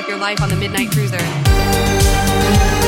of your life on the Midnight Cruiser.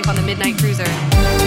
life on the Midnight Cruiser.